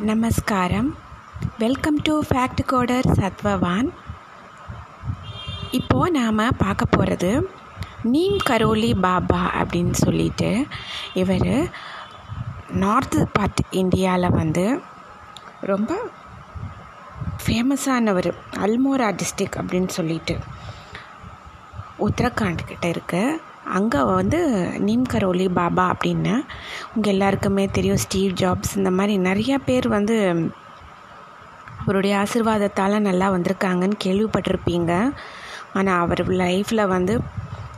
நமஸ்காரம். Welcome to fact coder சத்வவான் இப்போது நாம் பார்க்க போகிறது நீம் கரோலி பாபா அப்படின்னு சொல்லிட்டு இவர் நார்த் பார்ட் இந்தியாவில் வந்து ரொம்ப ஃபேமஸானவர் அல்மோரா டிஸ்ட்ரிக் அப்படின்னு சொல்லிட்டு உத்தரகாண்ட் கிட்ட இருக்கு. அங்கே வந்து நீம் கரோலி பாபா அப்படின்னு உங்கள் எல்லாருக்குமே தெரியும். ஸ்டீவ் ஜாப்ஸ் இந்த மாதிரி நிறையா பேர் வந்து அவருடைய ஆசிர்வாதத்தால் நல்லா வந்திருக்காங்கன்னு கேள்விப்பட்டிருப்பீங்க. ஆனால் அவர் லைஃப்பில் வந்து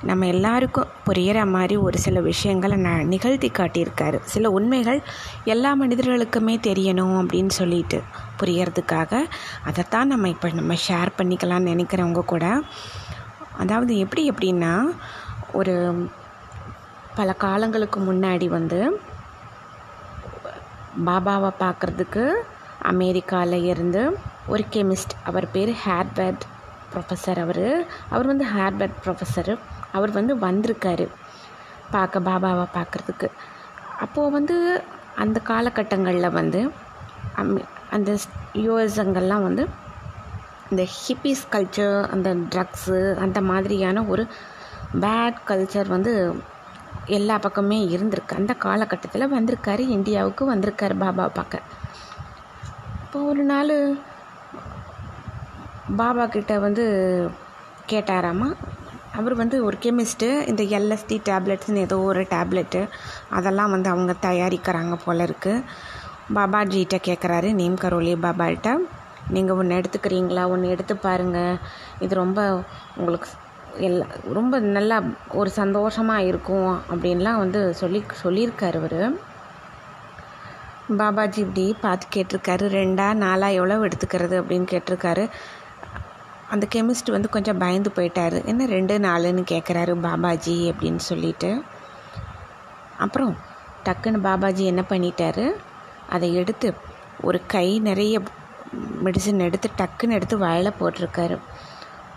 நம்ம எல்லாருக்கும் புரிகிற மாதிரி ஒரு சில விஷயங்களை ந நிகழ்த்தி காட்டியிருக்காரு. சில உண்மைகள் எல்லா மனிதர்களுக்குமே தெரியணும் அப்படின்னு சொல்லிட்டு புரியறதுக்காக அதைத்தான் நம்ம இப்போ நம்ம ஷேர் பண்ணிக்கலாம்னு நினைக்கிறவங்க கூட. அதாவது எப்படி எப்படின்னா ஒரு பல காலங்களுக்கு முன்னாடி வந்து பாபாவை பார்க்குறதுக்கு அமெரிக்காவில் இருந்து ஒரு கெமிஸ்ட் அவர் பேர் ஹேர்பர்ட் ப்ரொஃபஸர் அவர். அவர் வந்து ஹேர்பர்ட் ப்ரொஃபஸர் அவர் வந்து வந்திருக்காரு பார்க்க பாபாவை பார்க்குறதுக்கு. அப்போது வந்து அந்த காலகட்டங்களில் வந்து அம் அந்த யூஎஸ்ங்கள்லாம் வந்து இந்த ஹிப்பிஸ் கல்ச்சர் அந்த ட்ரக்ஸு அந்த மாதிரியான ஒரு பேட் கல்ச்சர் வந்து எல்லா பக்கமே இருந்திருக்கு. அந்த காலகட்டத்தில் வந்திருக்காரு இந்தியாவுக்கு வந்திருக்காரு பாபா பார்க்க இப்போ ஒரு நாள் பாபா கிட்ட வந்து கேட்டாராமா அவர் வந்து ஒரு கெமிஸ்ட்டு இந்த எல்எஸ்டி டேப்லெட்ஸ்னு ஏதோ ஒரு டேப்லெட்டு அதெல்லாம் வந்து அவங்க தயாரிக்கிறாங்க போல இருக்குது பாபாஜிகிட்ட கேட்குறாரு நேம் கரோலி பாபாட்ட நீங்கள் ஒன்று எடுத்துக்கிறீங்களா? ஒன்று எடுத்து பாருங்கள் இது ரொம்ப உங்களுக்கு எல்லா ரொம்ப நல்லா ஒரு சந்தோஷமாக இருக்கும் அப்படின்லாம் வந்து சொல்லி சொல்லியிருக்காரு அவர். பாபாஜி இப்படி பார்த்து கேட்டிருக்காரு ரெண்டா நாளாக எவ்வளோ எடுத்துக்கிறது அப்படின்னு கேட்டிருக்காரு. அந்த கெமிஸ்ட் வந்து கொஞ்சம் பயந்து போயிட்டார். என்ன ரெண்டு நாலுன்னு கேட்குறாரு பாபாஜி அப்படின்னு சொல்லிட்டு. அப்புறம் டக்குன்னு பாபாஜி என்ன பண்ணிட்டாரு? அதை எடுத்து ஒரு கை நிறைய மெடிசன் எடுத்து டக்குன்னு எடுத்து வாயில் போட்டிருக்காரு.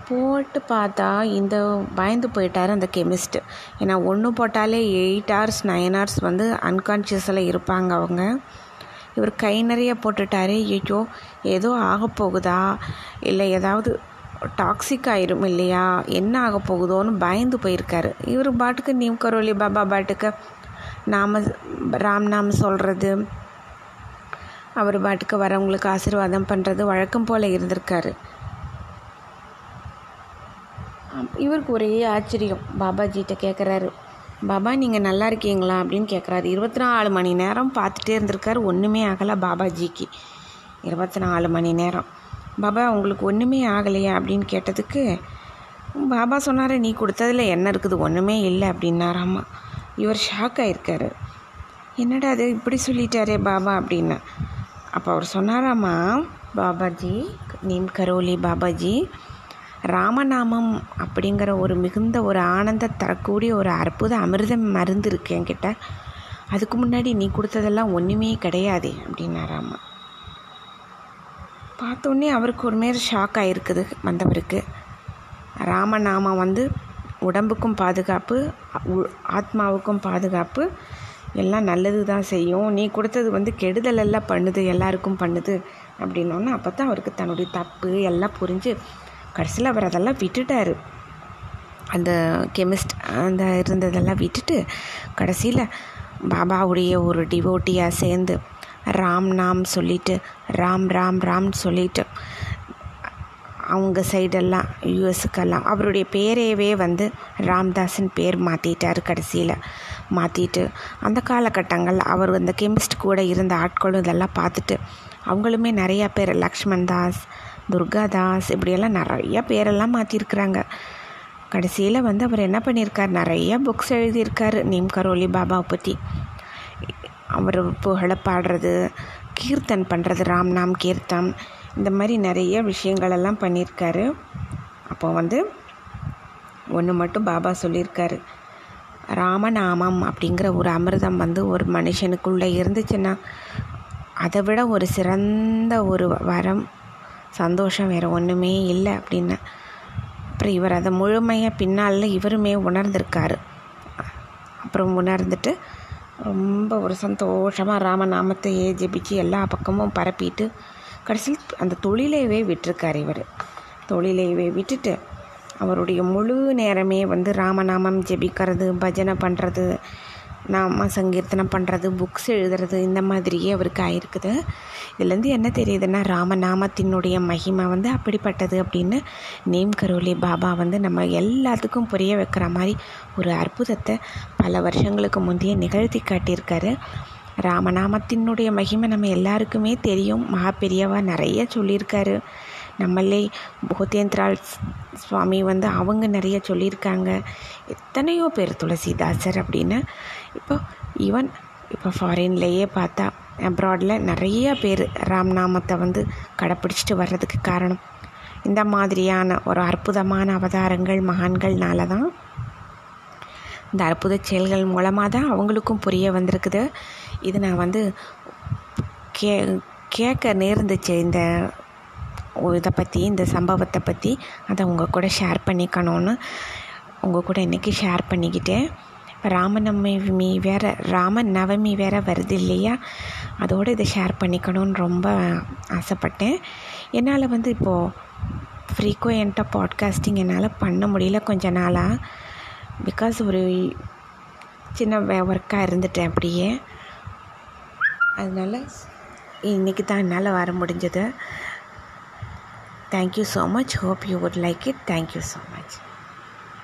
போட்டு பார்த்தா இந்த பயந்து போயிட்டார் அந்த கெமிஸ்ட். ஏன்னா ஒன்று போட்டாலே எயிட் ஹவர்ஸ் நைன் ஹவர்ஸ் வந்து அன்கான்ஷியஸில் இருப்பாங்க அவங்க. இவர் கை நிறைய போட்டுட்டாரு. ஐயோ ஏதோ ஆக போகுதா? இல்லை ஏதாவது டாக்ஸிக் ஆயிரும் இல்லையா? என்ன ஆக போகுதோன்னு பயந்து போயிருக்காரு. இவர் பாட்டுக்கு நீம் கரோலி பாபா பாட்டுக்கு நாம ராம் நாம் சொல்கிறது அவர் பாட்டுக்கு வரவங்களுக்கு ஆசீர்வாதம் பண்ணுறது வழக்கம் போல் இருந்திருக்காரு. இவருக்கு ஒரே ஆச்சரியம். பாபாஜிகிட்ட கேட்குறாரு பாபா நீங்கள் நல்லா இருக்கீங்களா? அப்படின்னு கேட்குறாரு இருபத்தி நாலு மணி நேரம் பார்த்துட்டே இருந்திருக்காரு. ஒன்றுமே ஆகலை பாபாஜிக்கு. இருபத்தி நாலு மணி நேரம். பாபா உங்களுக்கு ஒன்றுமே ஆகலையா? அப்படின்னு கேட்டதுக்கு பாபா சொன்னார் நீ கொடுத்ததில் என்ன இருக்குது? ஒன்றுமே இல்லை அப்படின்னாராம்மா இவர் ஷாக் ஆகிருக்காரு என்னடா அது இப்படி சொல்லிட்டாரே பாபா அப்படின்னு. அப்போ அவர் சொன்னாராம்மா பாபாஜி நீம் கரோலி பாபாஜி ராமநாமம் அப்படிங்கிற ஒரு மிகுந்த ஒரு ஆனந்த தரக்கூடிய ஒரு அற்புத அமிர்தம் மருந்து இருக்கு என்கிட்ட. அதுக்கு முன்னாடி நீ கொடுத்ததெல்லாம் ஒன்றுமே கிடையாது அப்படின்னாராம்மா பார்த்தோன்னே அவருக்கு ஒரு மாரி ஷாக் ஆகிருக்குது வந்தவருக்கு. ராமநாமம் வந்து உடம்புக்கும் பாதுகாப்பு ஆத்மாவுக்கும் பாதுகாப்பு எல்லாம் நல்லது தான் செய்யும். நீ கொடுத்தது வந்து கெடுதல் எல்லாம் பண்ணுது எல்லாருக்கும் பண்ணுது அப்படின்னோன்னே அப்போ தான் அவருக்கு தன்னுடைய தப்பு எல்லாம் புரிஞ்சு கடைசியில் அவர் அதெல்லாம் விட்டுட்டார். அந்த கெமிஸ்ட் அந்த இருந்ததெல்லாம் விட்டுட்டு கடைசியில் பாபாவுடைய ஒரு டிவோட்டியாக சேர்ந்து ராம் நாம் சொல்லிட்டு ராம் ராம் ராம்னு சொல்லிட்டு அவங்க சைடெல்லாம் யூஎஸுக்கெல்லாம் அவருடைய பேரையவே வந்து ராம்தாஸின் பேர் மாற்றிட்டார் கடைசியில். மாற்றிட்டு அந்த காலகட்டங்கள் அவர் அந்த கெமிஸ்ட் கூட இருந்த ஆட்களும் இதெல்லாம் பார்த்துட்டு அவங்களுமே நிறையா பேர் லக்ஷ்மண் தாஸ் துர்காதாஸ் இப்படியெல்லாம் நிறைய பேரெல்லாம் மாற்றிருக்கிறாங்க கடைசியில் வந்து அவர் என்ன பண்ணியிருக்கார்? நிறைய புக்ஸ் எழுதியிருக்காரு நீம் கரோலி பாபாவை பற்றி அவர் புகழ பாடுறது கீர்த்தன் பண்ணுறது ராம் நாம் கீர்த்தம் இந்த மாதிரி நிறைய விஷயங்களெல்லாம் பண்ணியிருக்காரு. அப்போ வந்து ஒன்று மட்டும் பாபா சொல்லியிருக்காரு. ராமநாமம் அப்படிங்கிற ஒரு அமிர்தம் வந்து ஒரு மனுஷனுக்குள்ளே இருந்துச்சுன்னா அதை விட ஒரு சிறந்த ஒரு வரம் சந்தோஷம் வேறு ஒன்றுமே இல்லை அப்படின்னு. அப்புறம் இவர் அதை முழுமையாக பின்னால் இவருமே உணர்ந்திருக்காரு. அப்புறம் உணர்ந்துட்டு ரொம்ப ஒரு சந்தோஷமாக ராமநாமத்தையே ஜெபிச்சு எல்லா பக்கமும் பரப்பிட்டு கடைசியில் அந்த தொழிலையவே விட்டுருக்கார் இவர். தொழிலையவே விட்டுட்டு அவருடைய முழு நேரமே வந்து ராமநாமம் ஜெபிக்கிறது பஜனை பண்ணுறது நாம சங்கீர்த்தனம் பண்ணுறது புக்ஸ் எழுதுறது இந்த மாதிரியே அவருக்கு ஆயிருக்குது. இதுலேருந்து என்ன தெரியுதுன்னா ராமநாமத்தினுடைய மகிமை வந்து அப்படிப்பட்டது அப்படின்னு நேம் கரோலி பாபா வந்து நம்ம எல்லாத்துக்கும் புரிய வைக்கிற மாதிரி ஒரு அற்புதத்தை பல வருஷங்களுக்கு முந்தைய நிகழ்த்தி காட்டியிருக்காரு. ராமநாமத்தினுடைய மகிமை நம்ம எல்லாருக்குமே தெரியும். மகா பெரியவா நிறைய சொல்லியிருக்காரு. நம்மளே போத்தேந்திரால் சுவாமி வந்து அவங்க நிறைய சொல்லியிருக்காங்க. எத்தனையோ பேர் துளசிதாசர் அப்படின்னு. இப்போ ஈவன் இப்போ ஃபாரின்லேயே பார்த்தா அப்ராடில் நிறைய பேர் ராம்நாமத்தை வந்து கடைப்பிடிச்சிட்டு வர்றதுக்கு காரணம். இந்த மாதிரியான ஒரு அற்புதமான அவதாரங்கள் மகான்கள்னால தான். இந்த அற்புத செயல்கள் மூலமாக தான் அவங்களுக்கும் புரிய வந்திருக்குது. இது நான் வந்து கே கேட்க நேர்ந்துச்சு இந்த இதை பற்றி இந்த சம்பவத்தை பற்றி அதை உங்கள் கூட ஷேர் பண்ணிக்கணும்னு உங்கள் கூட இன்றைக்கி ஷேர் பண்ணிக்கிட்டேன். இப்போ ராமநவமி வேறு ராம நவமி வேறு வருது இல்லையா? அதோடு இதை ஷேர் பண்ணிக்கணும்னு ரொம்ப ஆசைப்பட்டேன். என்னால் வந்து இப்போது ஃப்ரீக்குவெண்ட்டாக பாட்காஸ்டிங் என்னால் பண்ண முடியல கொஞ்ச நாளாக பிகாஸ் ஒரு சின்ன ஒர்க்காக இருந்துட்டேன் அப்படியே. அதனால் இன்றைக்கி தான் என்னால் வர முடிஞ்சது. Thank you so much. Hope you would like it. Thank you so much.